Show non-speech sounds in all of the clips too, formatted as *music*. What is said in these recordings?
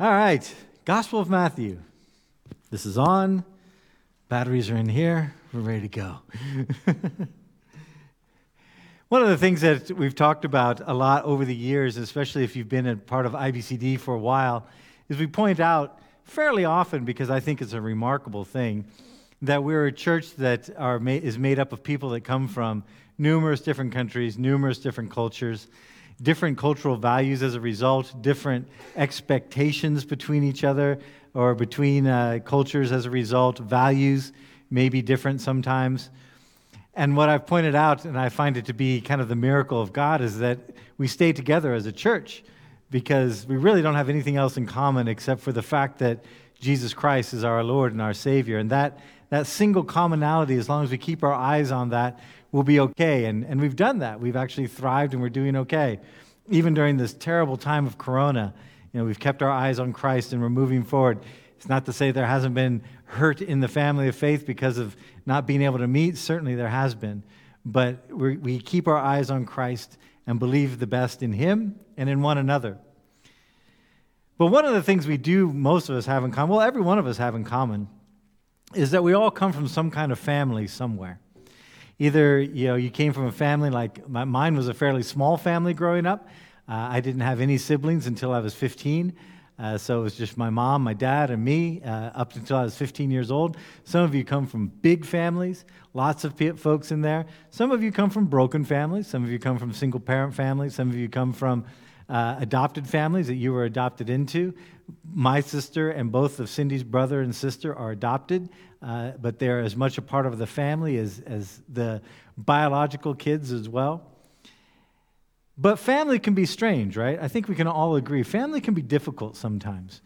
All right, Gospel of Matthew. This is on. Batteries are in here. We're ready to go. *laughs* One of the things that we've talked about a lot over the years, especially if you've been a part of IBCD for a while, is we point out fairly often, because I think it's a remarkable thing, that we're a church that are is made up of people that come from numerous different countries, numerous different cultures, different cultural values as a result, different expectations between each other or between uh, cultures as a result, values may be different sometimes. And what I've pointed out, and I find it to be kind of the miracle of God, is that we stay together as a church because we really don't have anything else in common except for the fact that Jesus Christ is our Lord and our Savior. And that, that single commonality, as long as we keep our eyes on that, will be okay. And, and we've done that. We've actually thrived and we're doing okay. Even during this terrible time of Corona, you know, we've kept our eyes on Christ and we're moving forward. It's not to say there hasn't been hurt in the family of faith because of not being able to meet. Certainly there has been. But we keep our eyes on Christ and believe the best in Him and in one another. But one of the things we do, most of us have in common, well, every one of us have in common, is that we all come from some kind of family somewhere. Either you know you came from a family like my, mine was a fairly small family growing up. Uh, I didn't have any siblings until I was 15. Uh, so it was just my mom, my dad, and me uh, up until I was 15 years old. Some of you come from big families, lots of folks in there. Some of you come from broken families. Some of you come from single parent families. Some of you come from uh, adopted families that you were adopted into. My sister and both of Cindy's brother and sister are adopted, uh, but they're as much a part of the family as, as the biological kids as well. But family can be strange, right? I think we can all agree. Family can be difficult sometimes.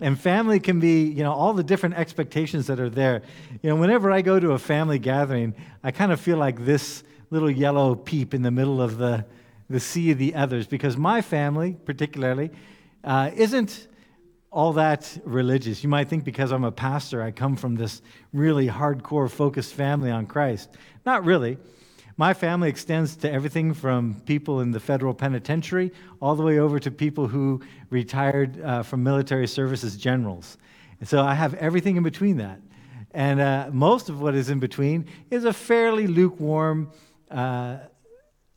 And family can be, you know, all the different expectations that are there. You know, whenever I go to a family gathering, I kind of feel like this little yellow peep in the middle of the, the sea of the others because my family, particularly, uh, isn't all that religious. You might think because I'm a pastor, I come from this really hardcore focused family on Christ. Not really. My family extends to everything from people in the federal penitentiary all the way over to people who retired uh, from military service as generals. And so I have everything in between that. And uh, most of what is in between is a fairly lukewarm uh,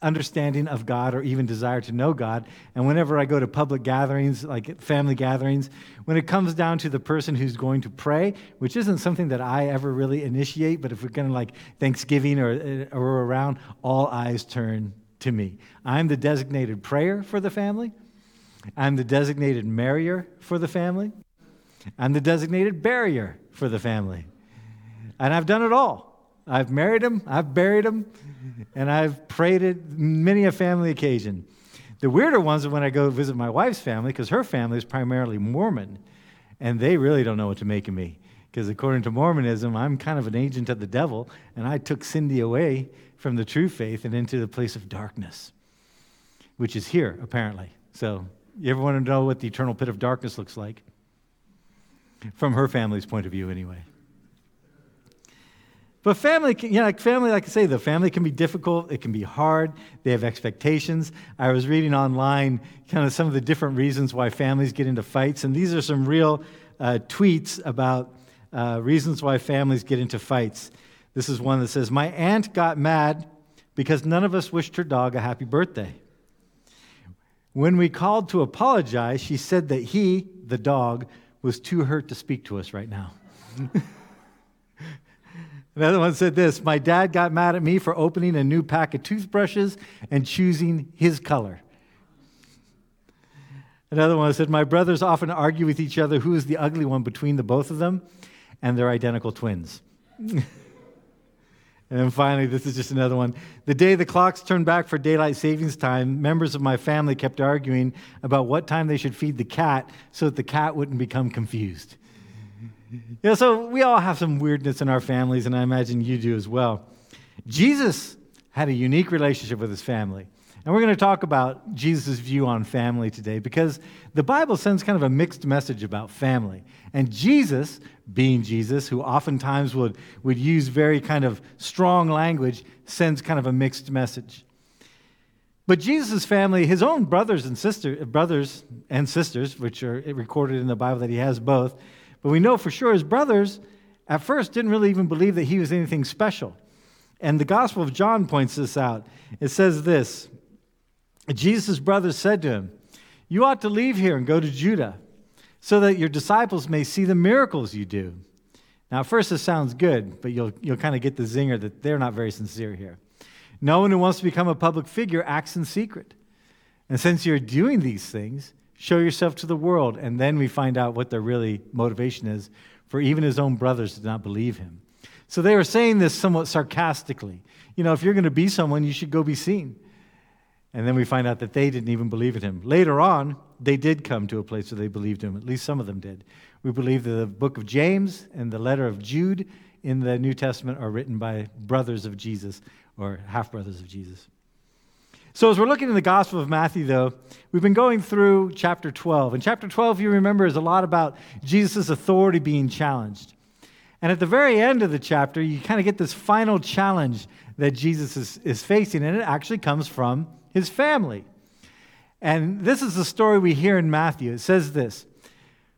understanding of God or even desire to know God. And whenever I go to public gatherings, like family gatherings, when it comes down to the person who's going to pray, which isn't something that I ever really initiate, but if we're going to like Thanksgiving or, uh, or around, all eyes turn to me. I'm the designated prayer for the family. I'm the designated marrier for the family. I'm the designated barrier for the family. And I've done it all. I've married him, I've buried him, and I've prayed at many a family occasion. The weirder ones are when I go visit my wife's family, because her family is primarily Mormon, and they really don't know what to make of me. Because according to Mormonism, I'm kind of an agent of the devil, and I took Cindy away from the true faith and into the place of darkness, which is here, apparently. So, you ever want to know what the eternal pit of darkness looks like? From her family's point of view, anyway. But family, you know, like family, like I say, the family can be difficult. It can be hard. They have expectations. I was reading online kind of some of the different reasons why families get into fights, and these are some real uh, tweets about uh, reasons why families get into fights. This is one that says, "My aunt got mad because none of us wished her dog a happy birthday. When we called to apologize, she said that he, the dog, was too hurt to speak to us right now." *laughs* Another one said this My dad got mad at me for opening a new pack of toothbrushes and choosing his color. Another one said, My brothers often argue with each other who is the ugly one between the both of them, and they're identical twins. *laughs* and then finally, this is just another one. The day the clocks turned back for daylight savings time, members of my family kept arguing about what time they should feed the cat so that the cat wouldn't become confused. You know, so we all have some weirdness in our families, and I imagine you do as well. Jesus had a unique relationship with his family. And we're going to talk about Jesus' view on family today because the Bible sends kind of a mixed message about family. And Jesus, being Jesus, who oftentimes would, would use very kind of strong language, sends kind of a mixed message. But Jesus' family, his own brothers and sister, brothers and sisters, which are recorded in the Bible that he has both, but we know for sure his brothers at first didn't really even believe that he was anything special. And the Gospel of John points this out. It says this Jesus' brothers said to him, You ought to leave here and go to Judah, so that your disciples may see the miracles you do. Now, at first, this sounds good, but you'll, you'll kind of get the zinger that they're not very sincere here. No one who wants to become a public figure acts in secret. And since you're doing these things, show yourself to the world. And then we find out what their really motivation is, for even his own brothers did not believe him. So they were saying this somewhat sarcastically. You know, if you're going to be someone, you should go be seen. And then we find out that they didn't even believe in him. Later on, they did come to a place where they believed him. At least some of them did. We believe that the book of James and the letter of Jude in the New Testament are written by brothers of Jesus or half brothers of Jesus. So, as we're looking in the Gospel of Matthew, though, we've been going through chapter 12. And chapter 12, you remember, is a lot about Jesus' authority being challenged. And at the very end of the chapter, you kind of get this final challenge that Jesus is, is facing, and it actually comes from his family. And this is the story we hear in Matthew. It says this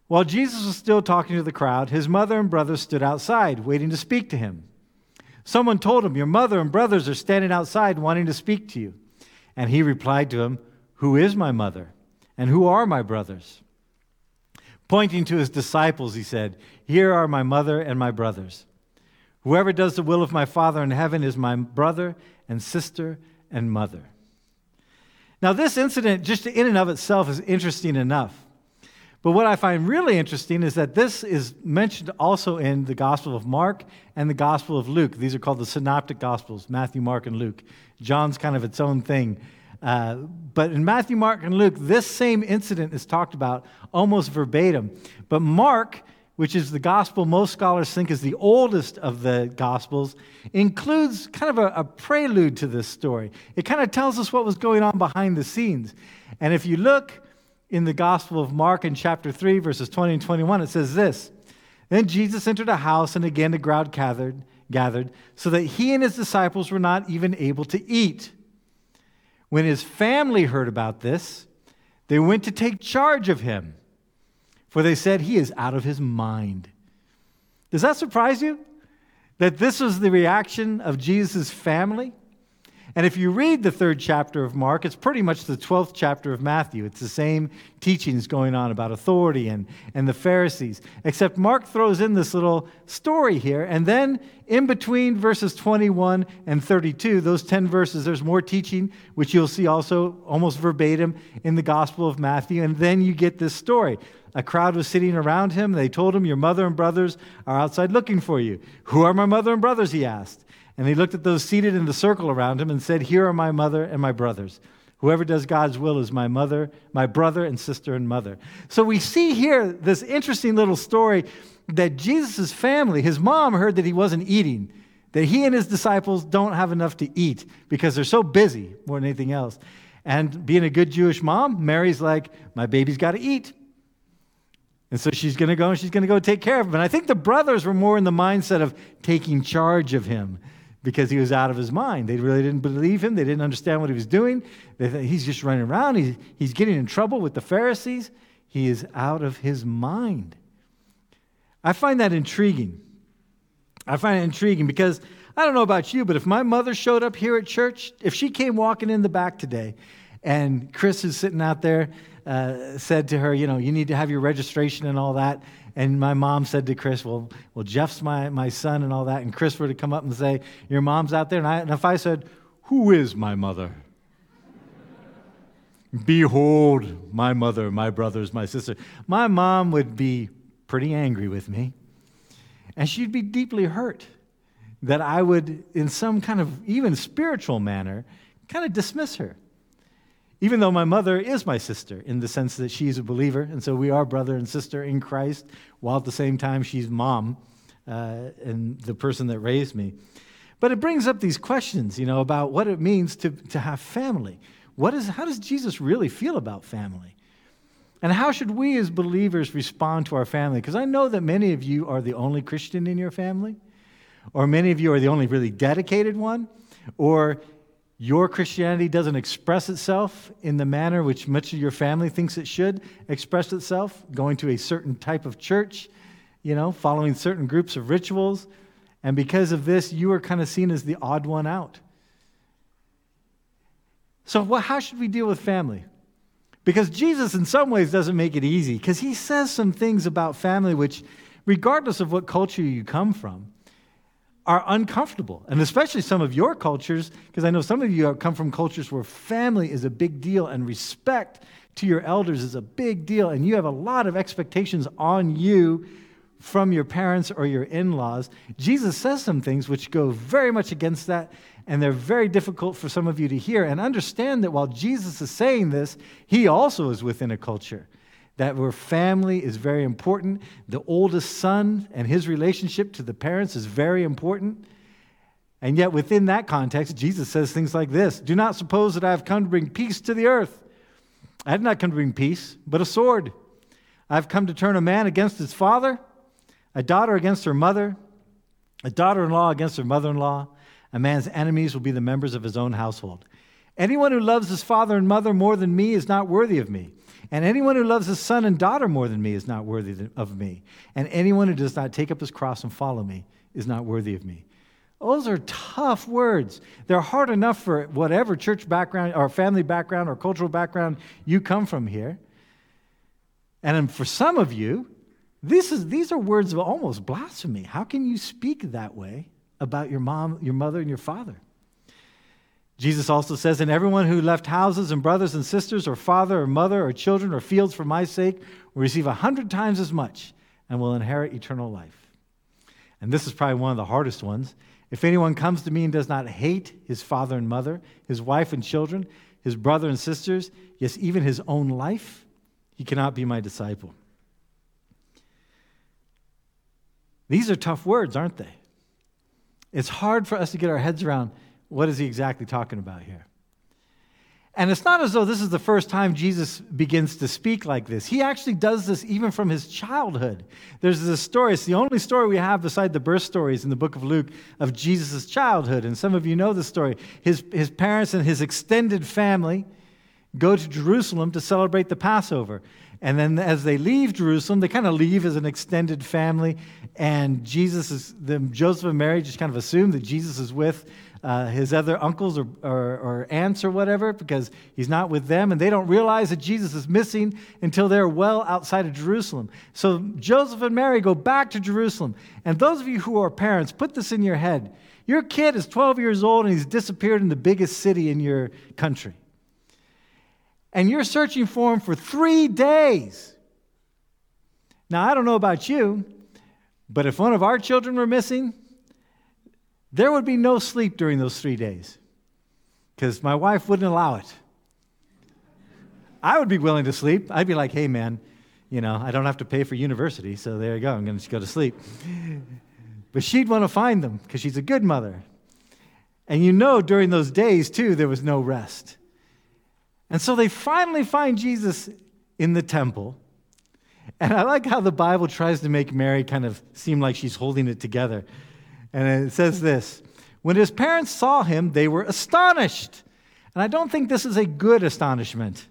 While Jesus was still talking to the crowd, his mother and brothers stood outside, waiting to speak to him. Someone told him, Your mother and brothers are standing outside wanting to speak to you. And he replied to him, Who is my mother? And who are my brothers? Pointing to his disciples, he said, Here are my mother and my brothers. Whoever does the will of my Father in heaven is my brother and sister and mother. Now, this incident, just in and of itself, is interesting enough. But what I find really interesting is that this is mentioned also in the Gospel of Mark and the Gospel of Luke. These are called the Synoptic Gospels Matthew, Mark, and Luke. John's kind of its own thing. Uh, but in Matthew, Mark, and Luke, this same incident is talked about almost verbatim. But Mark, which is the gospel most scholars think is the oldest of the gospels, includes kind of a, a prelude to this story. It kind of tells us what was going on behind the scenes. And if you look, in the Gospel of Mark in chapter 3, verses 20 and 21, it says this Then Jesus entered a house, and again the crowd gathered, gathered, so that he and his disciples were not even able to eat. When his family heard about this, they went to take charge of him, for they said, He is out of his mind. Does that surprise you? That this was the reaction of Jesus' family? And if you read the third chapter of Mark, it's pretty much the 12th chapter of Matthew. It's the same teachings going on about authority and, and the Pharisees, except Mark throws in this little story here. And then in between verses 21 and 32, those 10 verses, there's more teaching, which you'll see also almost verbatim in the Gospel of Matthew. And then you get this story. A crowd was sitting around him. They told him, Your mother and brothers are outside looking for you. Who are my mother and brothers? He asked. And he looked at those seated in the circle around him and said, Here are my mother and my brothers. Whoever does God's will is my mother, my brother and sister and mother. So we see here this interesting little story that Jesus' family, his mom heard that he wasn't eating, that he and his disciples don't have enough to eat because they're so busy more than anything else. And being a good Jewish mom, Mary's like, My baby's got to eat. And so she's going to go and she's going to go take care of him. And I think the brothers were more in the mindset of taking charge of him because he was out of his mind. They really didn't believe him. They didn't understand what he was doing. They thought he's just running around. He's, he's getting in trouble with the Pharisees. He is out of his mind. I find that intriguing. I find it intriguing because I don't know about you, but if my mother showed up here at church, if she came walking in the back today and Chris is sitting out there, uh, said to her, you know, you need to have your registration and all that, and my mom said to Chris, well, well, Jeff's my, my son and all that. And Chris were to come up and say, Your mom's out there. And, I, and if I said, Who is my mother? Behold, my mother, my brothers, my sister. My mom would be pretty angry with me. And she'd be deeply hurt that I would, in some kind of even spiritual manner, kind of dismiss her even though my mother is my sister in the sense that she's a believer, and so we are brother and sister in Christ, while at the same time she's mom uh, and the person that raised me. But it brings up these questions, you know, about what it means to, to have family. What is, how does Jesus really feel about family? And how should we as believers respond to our family? Because I know that many of you are the only Christian in your family, or many of you are the only really dedicated one, or your Christianity doesn't express itself in the manner which much of your family thinks it should express itself, going to a certain type of church, you know, following certain groups of rituals. And because of this, you are kind of seen as the odd one out. So, well, how should we deal with family? Because Jesus, in some ways, doesn't make it easy, because he says some things about family which, regardless of what culture you come from, are uncomfortable. And especially some of your cultures, because I know some of you come from cultures where family is a big deal and respect to your elders is a big deal, and you have a lot of expectations on you from your parents or your in laws. Jesus says some things which go very much against that, and they're very difficult for some of you to hear. And understand that while Jesus is saying this, he also is within a culture that where family is very important. The oldest son and his relationship to the parents is very important. And yet, within that context, Jesus says things like this Do not suppose that I have come to bring peace to the earth. I have not come to bring peace, but a sword. I have come to turn a man against his father, a daughter against her mother, a daughter in law against her mother in law. A man's enemies will be the members of his own household. Anyone who loves his father and mother more than me is not worthy of me. And anyone who loves his son and daughter more than me is not worthy of me. And anyone who does not take up his cross and follow me is not worthy of me. Those are tough words. They're hard enough for whatever church background or family background or cultural background you come from here. And for some of you, this is, these are words of almost blasphemy. How can you speak that way about your mom, your mother, and your father? Jesus also says, And everyone who left houses and brothers and sisters, or father or mother, or children, or fields for my sake will receive a hundred times as much and will inherit eternal life. And this is probably one of the hardest ones. If anyone comes to me and does not hate his father and mother, his wife and children, his brother and sisters, yes, even his own life, he cannot be my disciple. These are tough words, aren't they? It's hard for us to get our heads around what is he exactly talking about here? And it's not as though this is the first time Jesus begins to speak like this. He actually does this even from his childhood. There's this story, it's the only story we have beside the birth stories in the book of Luke of Jesus' childhood. And some of you know the story. His, his parents and his extended family go to Jerusalem to celebrate the Passover. And then as they leave Jerusalem, they kind of leave as an extended family. And Jesus is, the, Joseph and Mary just kind of assume that Jesus is with uh, his other uncles or, or, or aunts or whatever because he's not with them, and they don't realize that Jesus is missing until they're well outside of Jerusalem. So Joseph and Mary go back to Jerusalem. And those of you who are parents, put this in your head. Your kid is 12 years old and he's disappeared in the biggest city in your country. And you're searching for him for three days. Now, I don't know about you, but if one of our children were missing, there would be no sleep during those three days because my wife wouldn't allow it. I would be willing to sleep. I'd be like, hey, man, you know, I don't have to pay for university, so there you go. I'm going to go to sleep. But she'd want to find them because she's a good mother. And you know, during those days, too, there was no rest. And so they finally find Jesus in the temple. And I like how the Bible tries to make Mary kind of seem like she's holding it together. And it says this When his parents saw him, they were astonished. And I don't think this is a good astonishment.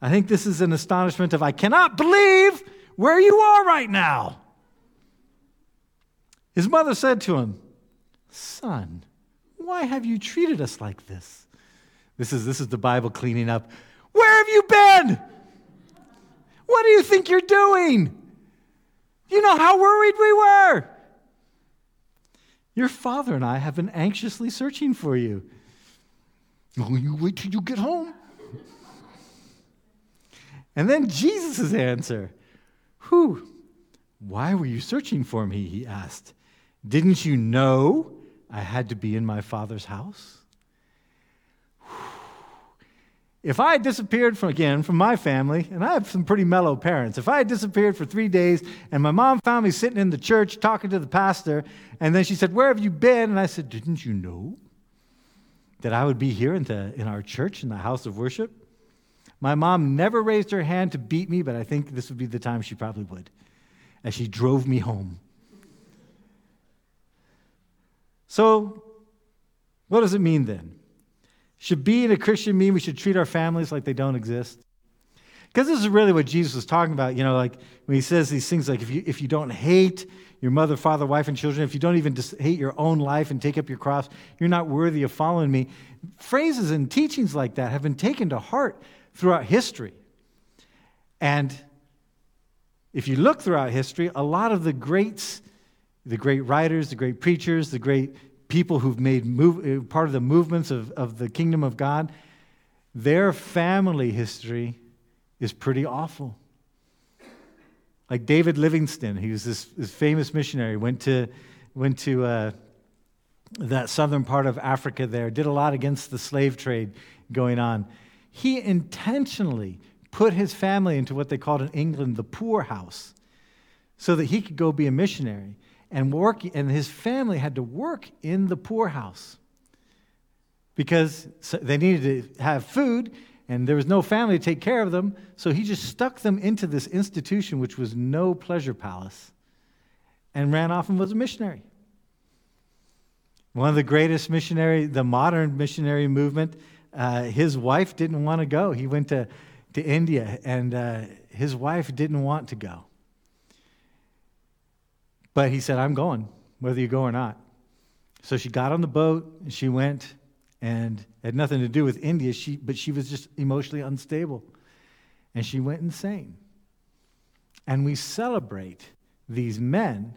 I think this is an astonishment of, I cannot believe where you are right now. His mother said to him, Son, why have you treated us like this? This is, this is the Bible cleaning up. Where have you been? What do you think you're doing? You know how worried we were. Your father and I have been anxiously searching for you. Oh, you wait till you get home. and then Jesus' answer Who? Why were you searching for me? He asked. Didn't you know I had to be in my father's house? If I had disappeared from, again, from my family, and I have some pretty mellow parents, if I had disappeared for three days and my mom found me sitting in the church talking to the pastor, and then she said, Where have you been? And I said, Didn't you know that I would be here in, the, in our church, in the house of worship? My mom never raised her hand to beat me, but I think this would be the time she probably would, as she drove me home. So, what does it mean then? Should being a Christian mean we should treat our families like they don't exist? Because this is really what Jesus was talking about. You know, like when he says these things like if you, if you don't hate your mother, father, wife, and children, if you don't even hate your own life and take up your cross, you're not worthy of following me. Phrases and teachings like that have been taken to heart throughout history. And if you look throughout history, a lot of the greats, the great writers, the great preachers, the great people who've made move, uh, part of the movements of, of the kingdom of God, their family history is pretty awful. Like David Livingstone, he was this, this famous missionary, went to, went to uh, that southern part of Africa there, did a lot against the slave trade going on. He intentionally put his family into what they called in England the poorhouse so that he could go be a missionary and work, and his family had to work in the poorhouse because they needed to have food and there was no family to take care of them, so he just stuck them into this institution, which was no pleasure palace, and ran off and was a missionary. One of the greatest missionary, the modern missionary movement, uh, his wife didn't want to go. He went to, to India, and uh, his wife didn't want to go. But he said, I'm going, whether you go or not. So she got on the boat, and she went, and had nothing to do with India, she, but she was just emotionally unstable. And she went insane. And we celebrate these men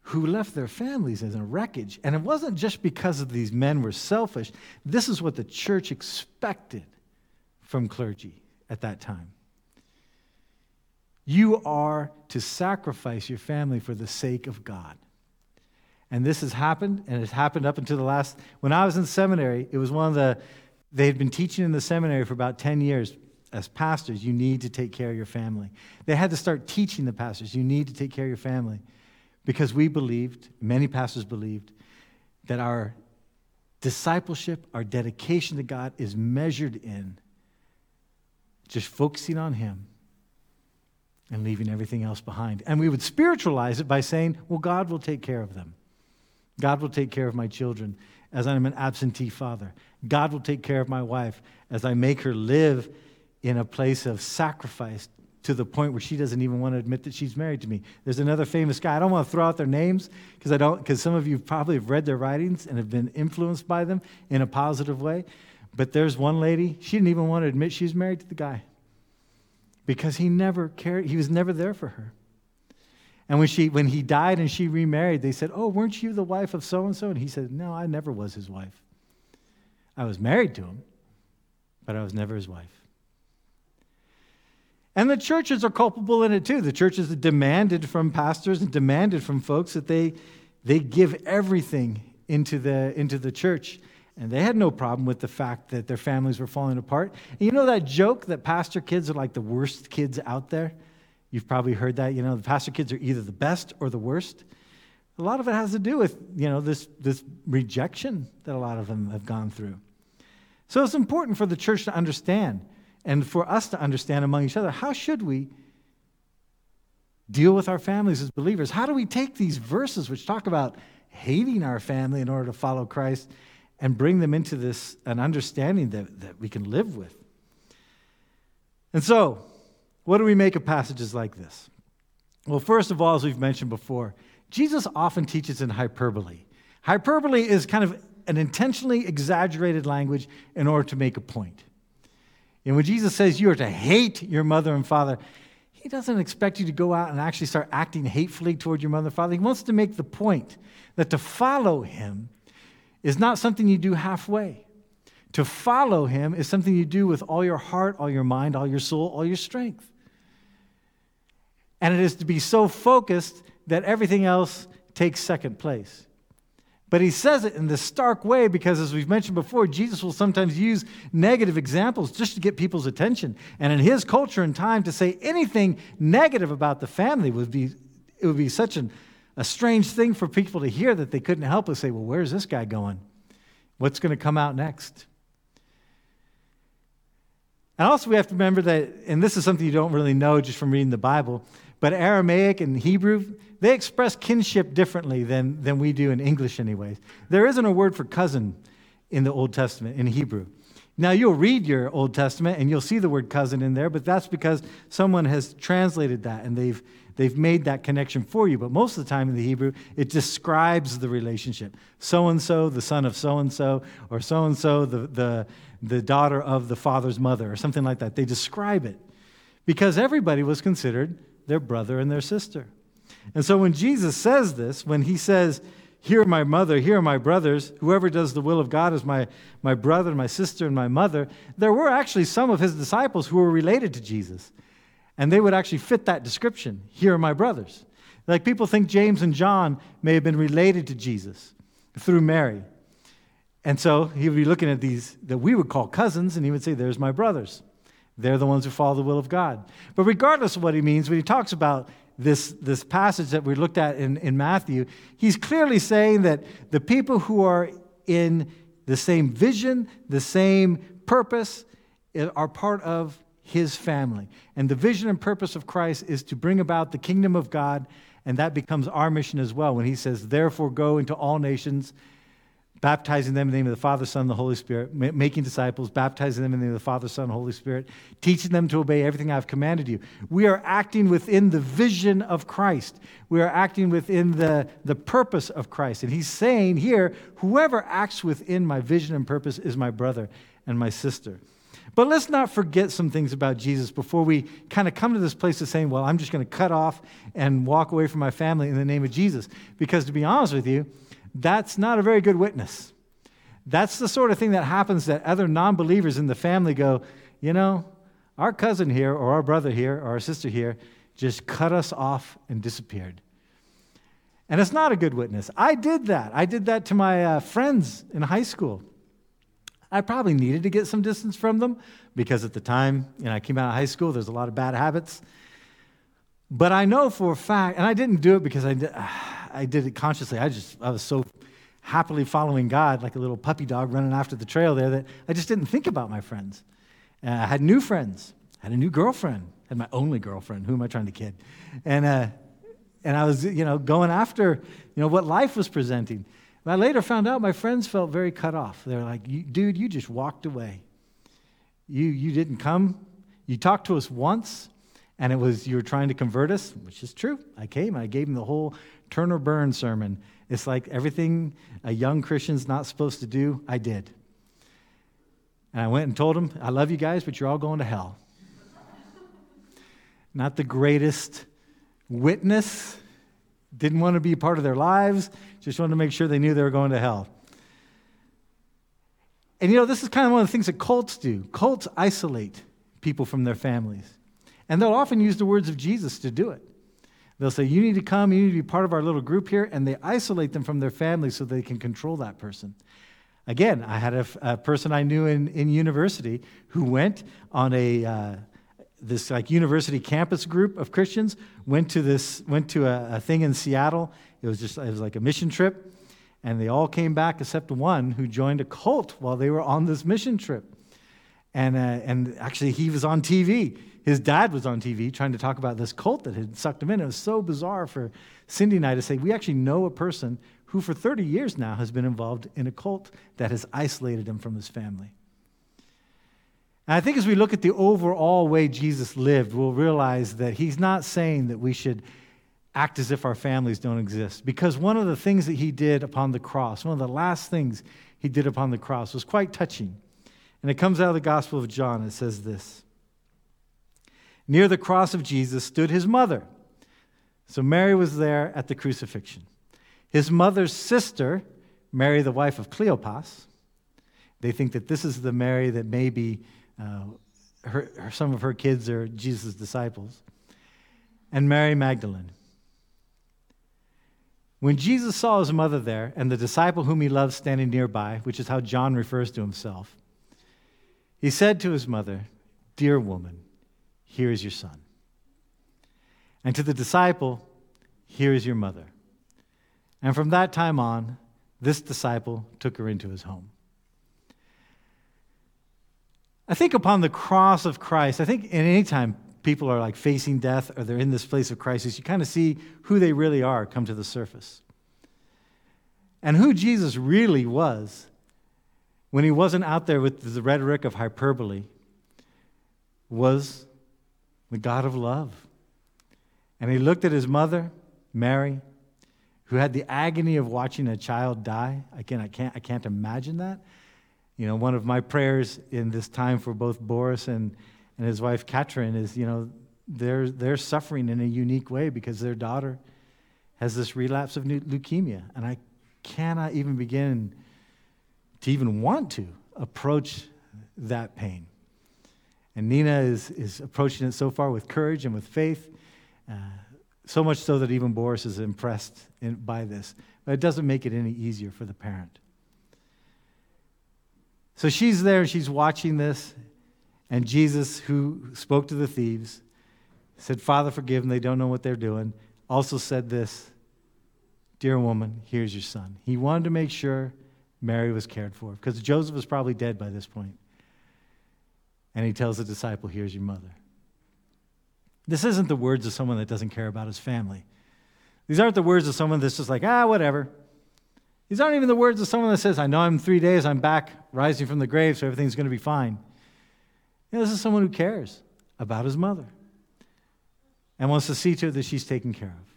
who left their families as a wreckage. And it wasn't just because of these men were selfish. This is what the church expected from clergy at that time. You are to sacrifice your family for the sake of God. And this has happened, and it's happened up until the last. When I was in seminary, it was one of the, they had been teaching in the seminary for about 10 years. As pastors, you need to take care of your family. They had to start teaching the pastors, you need to take care of your family. Because we believed, many pastors believed, that our discipleship, our dedication to God is measured in just focusing on Him and leaving everything else behind. And we would spiritualize it by saying, well, God will take care of them. God will take care of my children as I'm an absentee father. God will take care of my wife as I make her live in a place of sacrifice to the point where she doesn't even want to admit that she's married to me. There's another famous guy. I don't want to throw out their names because I don't because some of you probably have read their writings and have been influenced by them in a positive way. But there's one lady, she didn't even want to admit she was married to the guy. Because he never cared, he was never there for her. And when, she, when he died and she remarried, they said, Oh, weren't you the wife of so and so? And he said, No, I never was his wife. I was married to him, but I was never his wife. And the churches are culpable in it too. The churches demanded from pastors and demanded from folks that they, they give everything into the, into the church. And they had no problem with the fact that their families were falling apart. And you know that joke that pastor kids are like the worst kids out there? You've probably heard that. You know, the pastor kids are either the best or the worst. A lot of it has to do with, you know, this, this rejection that a lot of them have gone through. So it's important for the church to understand and for us to understand among each other how should we deal with our families as believers? How do we take these verses which talk about hating our family in order to follow Christ and bring them into this an understanding that, that we can live with? And so, what do we make of passages like this? Well, first of all, as we've mentioned before, Jesus often teaches in hyperbole. Hyperbole is kind of an intentionally exaggerated language in order to make a point. And when Jesus says you are to hate your mother and father, he doesn't expect you to go out and actually start acting hatefully toward your mother and father. He wants to make the point that to follow him is not something you do halfway. To follow him is something you do with all your heart, all your mind, all your soul, all your strength and it is to be so focused that everything else takes second place. But he says it in this stark way because, as we've mentioned before, Jesus will sometimes use negative examples just to get people's attention. And in his culture and time, to say anything negative about the family would be, it would be such an, a strange thing for people to hear that they couldn't help but say, Well, where's this guy going? What's going to come out next? And also, we have to remember that, and this is something you don't really know just from reading the Bible, but Aramaic and Hebrew, they express kinship differently than, than we do in English, anyways. There isn't a word for cousin in the Old Testament, in Hebrew. Now, you'll read your Old Testament and you'll see the word cousin in there, but that's because someone has translated that and they've, they've made that connection for you. But most of the time in the Hebrew, it describes the relationship. So and so, the son of so and so, or so and so, the the daughter of the father's mother, or something like that. They describe it because everybody was considered their brother and their sister. And so when Jesus says this, when he says, Here are my mother, here are my brothers, whoever does the will of God is my, my brother, my sister, and my mother, there were actually some of his disciples who were related to Jesus. And they would actually fit that description. Here are my brothers. Like people think James and John may have been related to Jesus through Mary. And so he would be looking at these that we would call cousins, and he would say, There's my brothers. They're the ones who follow the will of God. But regardless of what he means, when he talks about this, this passage that we looked at in, in Matthew, he's clearly saying that the people who are in the same vision, the same purpose, are part of his family. And the vision and purpose of Christ is to bring about the kingdom of God, and that becomes our mission as well when he says, Therefore, go into all nations baptizing them in the name of the Father, Son, and the Holy Spirit, making disciples, baptizing them in the name of the Father, Son, and Holy Spirit, teaching them to obey everything I've commanded you. We are acting within the vision of Christ. We are acting within the, the purpose of Christ. And he's saying here, whoever acts within my vision and purpose is my brother and my sister. But let's not forget some things about Jesus before we kind of come to this place of saying, well, I'm just going to cut off and walk away from my family in the name of Jesus. Because to be honest with you, that's not a very good witness. That's the sort of thing that happens that other non believers in the family go, you know, our cousin here, or our brother here, or our sister here just cut us off and disappeared. And it's not a good witness. I did that. I did that to my uh, friends in high school. I probably needed to get some distance from them because at the time, you know, I came out of high school, there's a lot of bad habits. But I know for a fact, and I didn't do it because I did, *sighs* I did it consciously. I just, I was so happily following God like a little puppy dog running after the trail there that I just didn't think about my friends. Uh, I had new friends, I had a new girlfriend, I had my only girlfriend. Who am I trying to kid? And, uh, and I was, you know, going after, you know, what life was presenting. But I later found out my friends felt very cut off. They're like, dude, you just walked away. You, you didn't come. You talked to us once, and it was you were trying to convert us, which is true. I came, I gave them the whole turn or burn sermon. It's like everything a young Christian's not supposed to do, I did. And I went and told him, I love you guys, but you're all going to hell. *laughs* not the greatest witness, didn't want to be part of their lives, just wanted to make sure they knew they were going to hell. And you know, this is kind of one of the things that cults do. Cults isolate people from their families. And they'll often use the words of Jesus to do it. They'll say, You need to come, you need to be part of our little group here, and they isolate them from their family so they can control that person. Again, I had a, a person I knew in, in university who went on a uh, this like university campus group of Christians went to this went to a, a, thing in Seattle. It was just it was like a mission trip, and they all came back except one who joined a cult while they were on this mission trip, and uh, and actually he was on TV his dad was on TV trying to talk about this cult that had sucked him in. It was so bizarre for Cindy and I to say, we actually know a person who for 30 years now has been involved in a cult that has isolated him from his family. And I think as we look at the overall way Jesus lived, we'll realize that he's not saying that we should act as if our families don't exist. Because one of the things that he did upon the cross, one of the last things he did upon the cross, was quite touching. And it comes out of the Gospel of John. It says this Near the cross of Jesus stood his mother. So Mary was there at the crucifixion. His mother's sister, Mary, the wife of Cleopas, they think that this is the Mary that maybe uh, her, her, some of her kids are Jesus' disciples, and Mary Magdalene. When Jesus saw his mother there and the disciple whom he loved standing nearby, which is how John refers to himself, he said to his mother, Dear woman, here is your son. And to the disciple, Here is your mother. And from that time on, this disciple took her into his home. I think upon the cross of Christ, I think in any time people are like facing death or they're in this place of crisis, you kind of see who they really are come to the surface. And who Jesus really was when he wasn't out there with the rhetoric of hyperbole, was the God of love. And he looked at his mother, Mary, who had the agony of watching a child die. Again, I can't, I can't imagine that. You know, one of my prayers in this time for both Boris and, and his wife, Katrin, is, you know, they're, they're suffering in a unique way because their daughter has this relapse of leukemia. And I cannot even begin to even want to approach that pain. And Nina is, is approaching it so far with courage and with faith, uh, so much so that even Boris is impressed in, by this. But it doesn't make it any easier for the parent. So she's there, she's watching this, and Jesus, who spoke to the thieves, said, Father, forgive them, they don't know what they're doing. Also said this Dear woman, here's your son. He wanted to make sure Mary was cared for because Joseph was probably dead by this point. And he tells the disciple, Here's your mother. This isn't the words of someone that doesn't care about his family. These aren't the words of someone that's just like, ah, whatever. These aren't even the words of someone that says, I know I'm three days, I'm back rising from the grave, so everything's going to be fine. You know, this is someone who cares about his mother and wants to see to it that she's taken care of.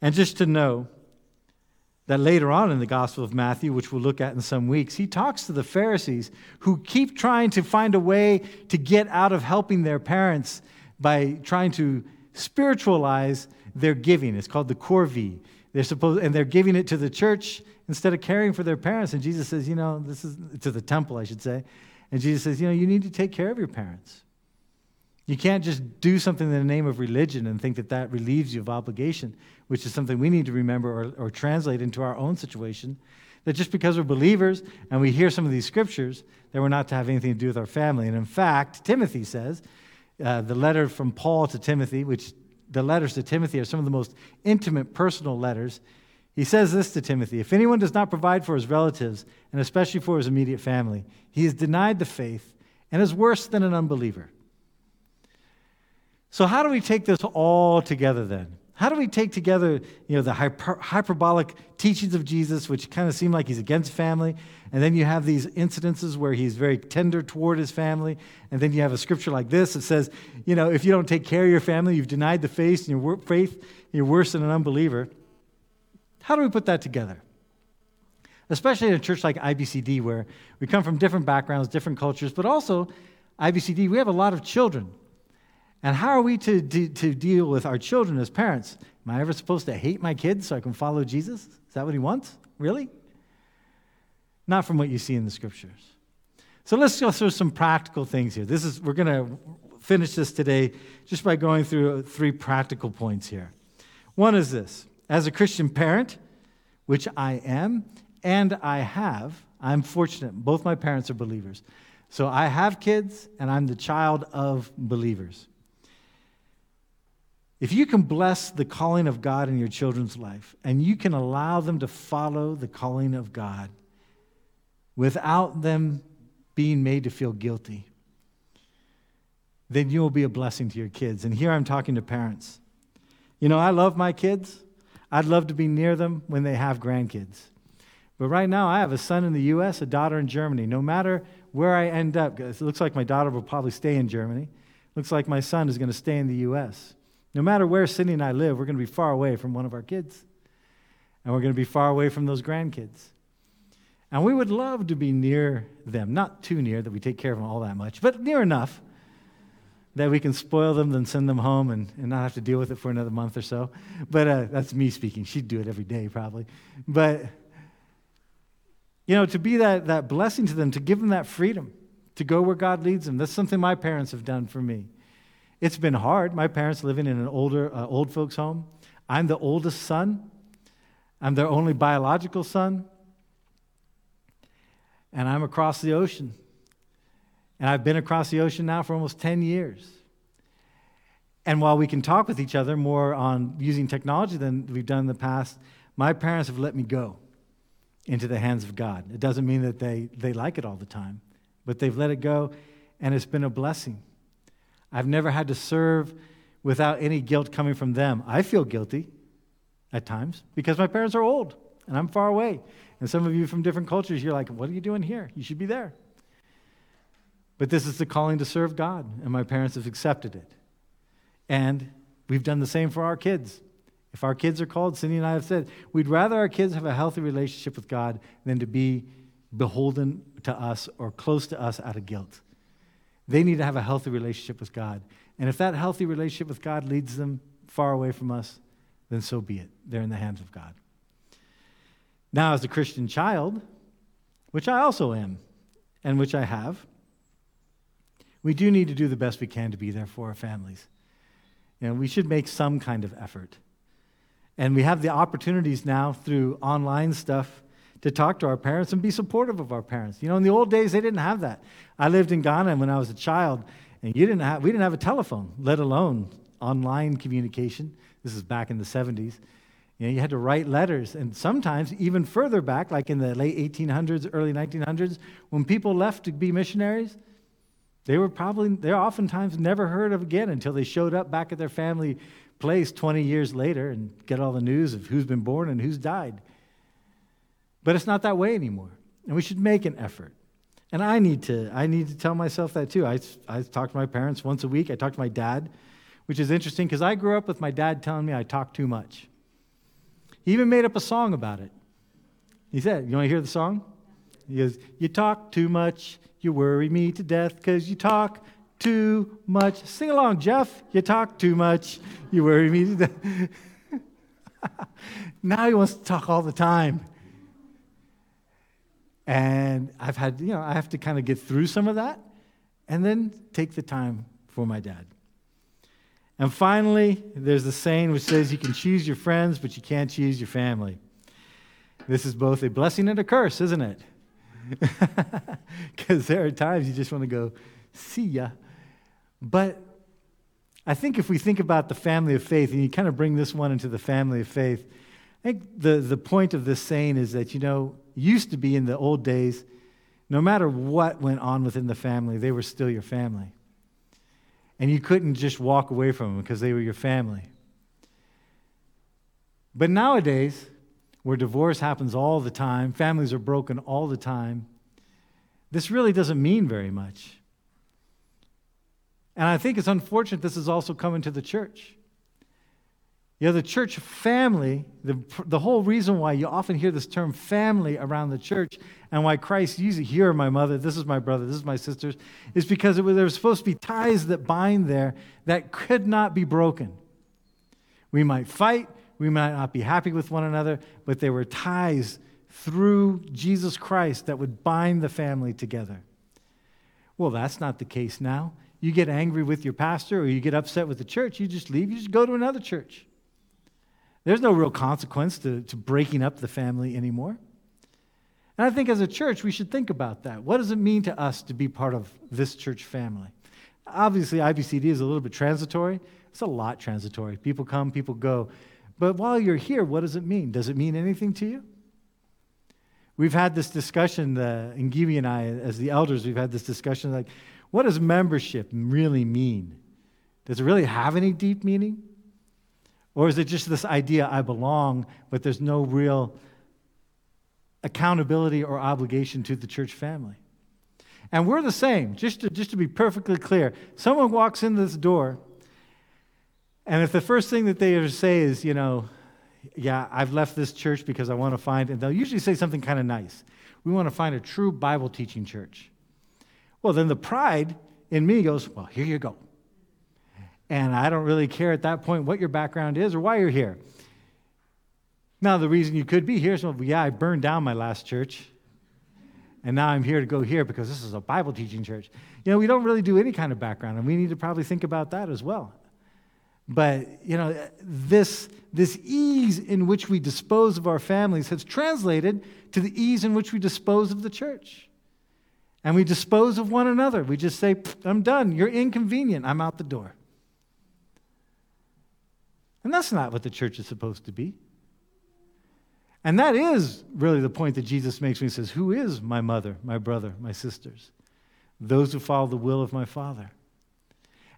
And just to know that later on in the Gospel of Matthew, which we'll look at in some weeks, he talks to the Pharisees who keep trying to find a way to get out of helping their parents by trying to spiritualize their giving. It's called the Corban. They're supposed, and they're giving it to the church instead of caring for their parents. And Jesus says, you know, this is to the temple, I should say. And Jesus says, you know, you need to take care of your parents. You can't just do something in the name of religion and think that that relieves you of obligation, which is something we need to remember or, or translate into our own situation. That just because we're believers and we hear some of these scriptures, that we're not to have anything to do with our family. And in fact, Timothy says, uh, the letter from Paul to Timothy, which the letters to Timothy are some of the most intimate personal letters. He says this to Timothy If anyone does not provide for his relatives, and especially for his immediate family, he has denied the faith and is worse than an unbeliever. So, how do we take this all together then? How do we take together, you know, the hyper, hyperbolic teachings of Jesus, which kind of seem like he's against family, and then you have these incidences where he's very tender toward his family, and then you have a scripture like this that says, you know, if you don't take care of your family, you've denied the faith, and your faith, you're worse than an unbeliever. How do we put that together? Especially in a church like IBCD, where we come from different backgrounds, different cultures, but also IBCD, we have a lot of children. And how are we to, to, to deal with our children as parents? Am I ever supposed to hate my kids so I can follow Jesus? Is that what he wants? Really? Not from what you see in the scriptures. So let's go through some practical things here. This is we're going to finish this today just by going through three practical points here. One is this: as a Christian parent, which I am and I have, I'm fortunate. Both my parents are believers. So I have kids and I'm the child of believers. If you can bless the calling of God in your children's life and you can allow them to follow the calling of God without them being made to feel guilty, then you will be a blessing to your kids. And here I'm talking to parents. You know, I love my kids. I'd love to be near them when they have grandkids. But right now, I have a son in the U.S., a daughter in Germany. No matter where I end up, it looks like my daughter will probably stay in Germany. Looks like my son is going to stay in the U.S. No matter where Cindy and I live, we're going to be far away from one of our kids. And we're going to be far away from those grandkids. And we would love to be near them. Not too near that we take care of them all that much, but near enough that we can spoil them, then send them home and, and not have to deal with it for another month or so. But uh, that's me speaking. She'd do it every day, probably. But, you know, to be that, that blessing to them, to give them that freedom, to go where God leads them, that's something my parents have done for me. It's been hard. My parents living in an older, uh, old folks' home. I'm the oldest son. I'm their only biological son. And I'm across the ocean. And I've been across the ocean now for almost 10 years. And while we can talk with each other more on using technology than we've done in the past, my parents have let me go into the hands of God. It doesn't mean that they, they like it all the time, but they've let it go, and it's been a blessing. I've never had to serve without any guilt coming from them. I feel guilty at times because my parents are old. and I'm far away. And some of you from different cultures, you're like, what are you doing here? You should be there. But this is the calling to serve God, and my parents have accepted it. And we've done the same for our kids. If our kids are called, Cindy and I have said, we'd rather our kids have a healthy relationship with God than to be beholden to us or close to us out of guilt. They need to have a healthy relationship with God. And if that healthy relationship with God leads them far away from us, then so be it. They're in the hands of God. Now, as a Christian child, which I also am, and which I have, we do need to do the best we can to be there for our families. You know, we should make some kind of effort. And we have the opportunities now through online stuff to talk to our parents and be supportive of our parents. You know, in the old days, they didn't have that. I lived in Ghana when I was a child, and you didn't have, we didn't have a telephone, let alone online communication. This is back in the 70s. You know, you had to write letters, and sometimes even further back, like in the late 1800s, early 1900s, when people left to be missionaries, they were probably, they're oftentimes never heard of again until they showed up back at their family place 20 years later and get all the news of who's been born and who's died. But it's not that way anymore, and we should make an effort. And I need to, I need to tell myself that too. I, I talk to my parents once a week. I talk to my dad, which is interesting because I grew up with my dad telling me I talk too much. He even made up a song about it. He said, You want to hear the song? He goes, You talk too much, you worry me to death because you talk too much. Sing along, Jeff. You talk too much, you worry me to death. *laughs* now he wants to talk all the time. And I've had, you know, I have to kind of get through some of that and then take the time for my dad. And finally, there's the saying which says you can choose your friends, but you can't choose your family. This is both a blessing and a curse, isn't it? *laughs* Because there are times you just want to go, see ya. But I think if we think about the family of faith, and you kind of bring this one into the family of faith, I think the, the point of this saying is that, you know, used to be in the old days, no matter what went on within the family, they were still your family. And you couldn't just walk away from them because they were your family. But nowadays, where divorce happens all the time, families are broken all the time, this really doesn't mean very much. And I think it's unfortunate this is also coming to the church. You know, the church family, the, the whole reason why you often hear this term family around the church and why Christ uses here, my mother, this is my brother, this is my sisters, is because was, there were supposed to be ties that bind there that could not be broken. We might fight, we might not be happy with one another, but there were ties through Jesus Christ that would bind the family together. Well, that's not the case now. You get angry with your pastor or you get upset with the church, you just leave, you just go to another church. There's no real consequence to, to breaking up the family anymore. And I think as a church, we should think about that. What does it mean to us to be part of this church family? Obviously, IBCD is a little bit transitory. It's a lot transitory. People come, people go. But while you're here, what does it mean? Does it mean anything to you? We've had this discussion, uh, Gibi and I, as the elders, we've had this discussion like, what does membership really mean? Does it really have any deep meaning? Or is it just this idea, I belong, but there's no real accountability or obligation to the church family? And we're the same, just to, just to be perfectly clear. Someone walks in this door, and if the first thing that they ever say is, you know, yeah, I've left this church because I want to find, and they'll usually say something kind of nice. We want to find a true Bible teaching church. Well, then the pride in me goes, well, here you go. And I don't really care at that point what your background is or why you're here. Now, the reason you could be here is, well, yeah, I burned down my last church. And now I'm here to go here because this is a Bible teaching church. You know, we don't really do any kind of background, and we need to probably think about that as well. But, you know, this, this ease in which we dispose of our families has translated to the ease in which we dispose of the church. And we dispose of one another. We just say, I'm done. You're inconvenient. I'm out the door. And that's not what the church is supposed to be. And that is really the point that Jesus makes when he says, Who is my mother, my brother, my sisters? Those who follow the will of my Father.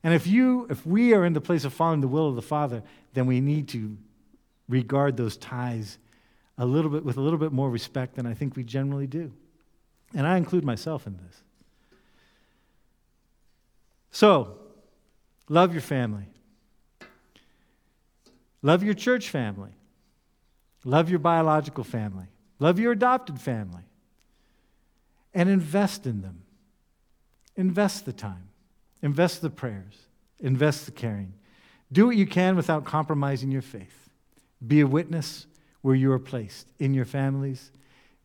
And if you, if we are in the place of following the will of the Father, then we need to regard those ties a little bit with a little bit more respect than I think we generally do. And I include myself in this. So, love your family. Love your church family. Love your biological family. Love your adopted family. And invest in them. Invest the time. Invest the prayers. Invest the caring. Do what you can without compromising your faith. Be a witness where you are placed in your families,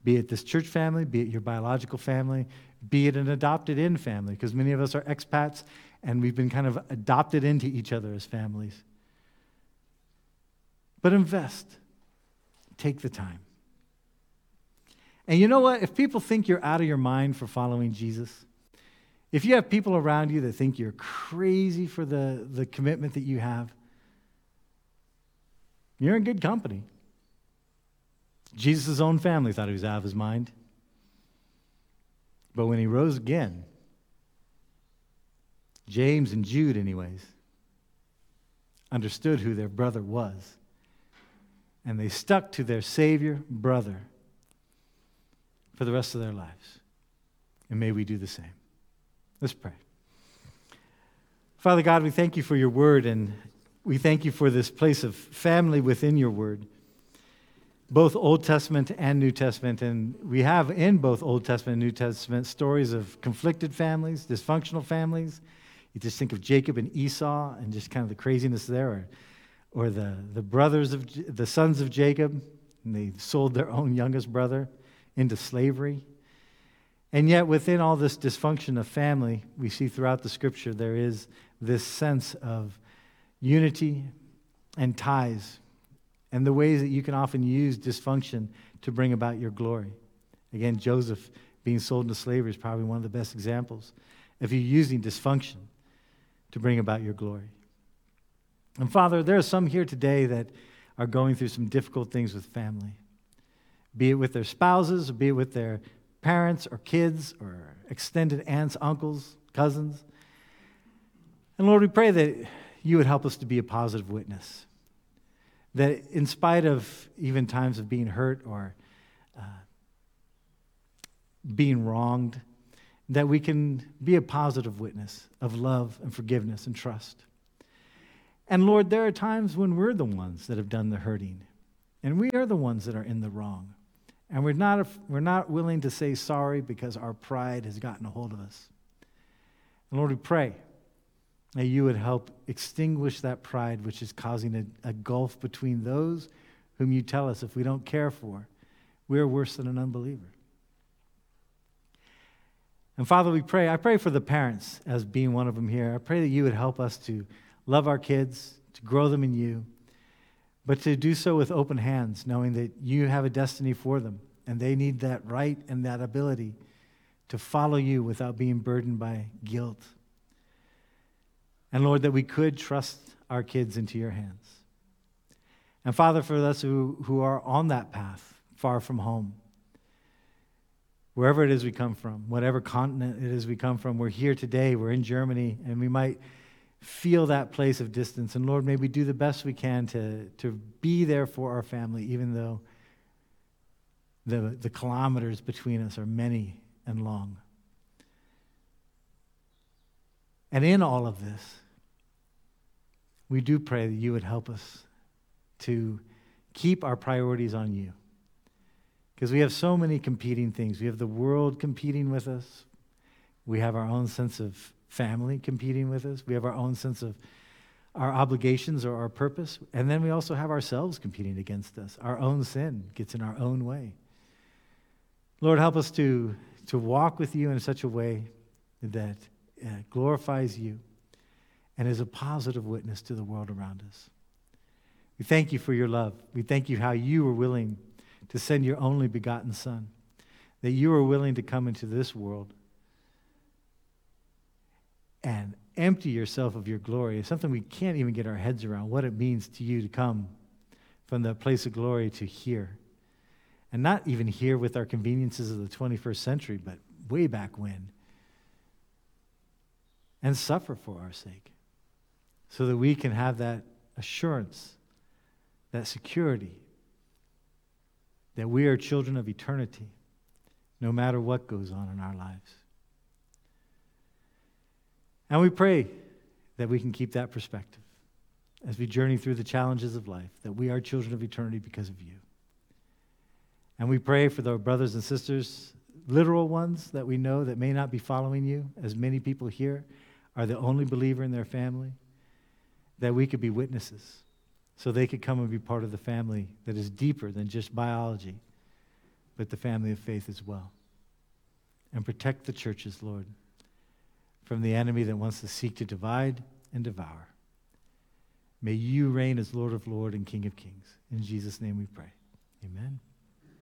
be it this church family, be it your biological family, be it an adopted in family, because many of us are expats and we've been kind of adopted into each other as families. But invest, take the time. And you know what? If people think you're out of your mind for following Jesus, if you have people around you that think you're crazy for the, the commitment that you have, you're in good company. Jesus' own family thought he was out of his mind. But when he rose again, James and Jude, anyways, understood who their brother was. And they stuck to their Savior, brother, for the rest of their lives. And may we do the same. Let's pray. Father God, we thank you for your word, and we thank you for this place of family within your word, both Old Testament and New Testament. And we have in both Old Testament and New Testament stories of conflicted families, dysfunctional families. You just think of Jacob and Esau and just kind of the craziness there, or, or the, the brothers of the sons of Jacob, and they sold their own youngest brother into slavery. And yet, within all this dysfunction of family, we see throughout the scripture there is this sense of unity and ties, and the ways that you can often use dysfunction to bring about your glory. Again, Joseph being sold into slavery is probably one of the best examples of you using dysfunction to bring about your glory. And Father, there are some here today that are going through some difficult things with family, be it with their spouses, be it with their parents or kids or extended aunts, uncles, cousins. And Lord, we pray that you would help us to be a positive witness. That in spite of even times of being hurt or uh, being wronged, that we can be a positive witness of love and forgiveness and trust. And Lord, there are times when we're the ones that have done the hurting, and we are the ones that are in the wrong. And we're not, we're not willing to say sorry because our pride has gotten a hold of us. And Lord, we pray that you would help extinguish that pride which is causing a, a gulf between those whom you tell us if we don't care for, we're worse than an unbeliever. And Father, we pray, I pray for the parents as being one of them here. I pray that you would help us to love our kids, to grow them in you, but to do so with open hands, knowing that you have a destiny for them, and they need that right and that ability to follow you without being burdened by guilt. And Lord, that we could trust our kids into your hands. And Father, for us who, who are on that path, far from home, wherever it is we come from, whatever continent it is we come from, we're here today, we're in Germany, and we might feel that place of distance. And Lord, may we do the best we can to, to be there for our family, even though the, the kilometers between us are many and long. And in all of this, we do pray that you would help us to keep our priorities on you. Because we have so many competing things. We have the world competing with us, we have our own sense of family competing with us. We have our own sense of our obligations or our purpose. And then we also have ourselves competing against us. Our own sin gets in our own way. Lord, help us to, to walk with you in such a way that uh, glorifies you and is a positive witness to the world around us. We thank you for your love. We thank you how you were willing to send your only begotten Son, that you were willing to come into this world and empty yourself of your glory is something we can't even get our heads around what it means to you to come from the place of glory to here. And not even here with our conveniences of the 21st century, but way back when. And suffer for our sake so that we can have that assurance, that security, that we are children of eternity, no matter what goes on in our lives. And we pray that we can keep that perspective as we journey through the challenges of life, that we are children of eternity because of you. And we pray for the brothers and sisters, literal ones that we know that may not be following you, as many people here are the only believer in their family, that we could be witnesses so they could come and be part of the family that is deeper than just biology, but the family of faith as well. And protect the churches, Lord, from the enemy that wants to seek to divide and devour. May you reign as Lord of Lords and King of Kings. In Jesus' name we pray. Amen.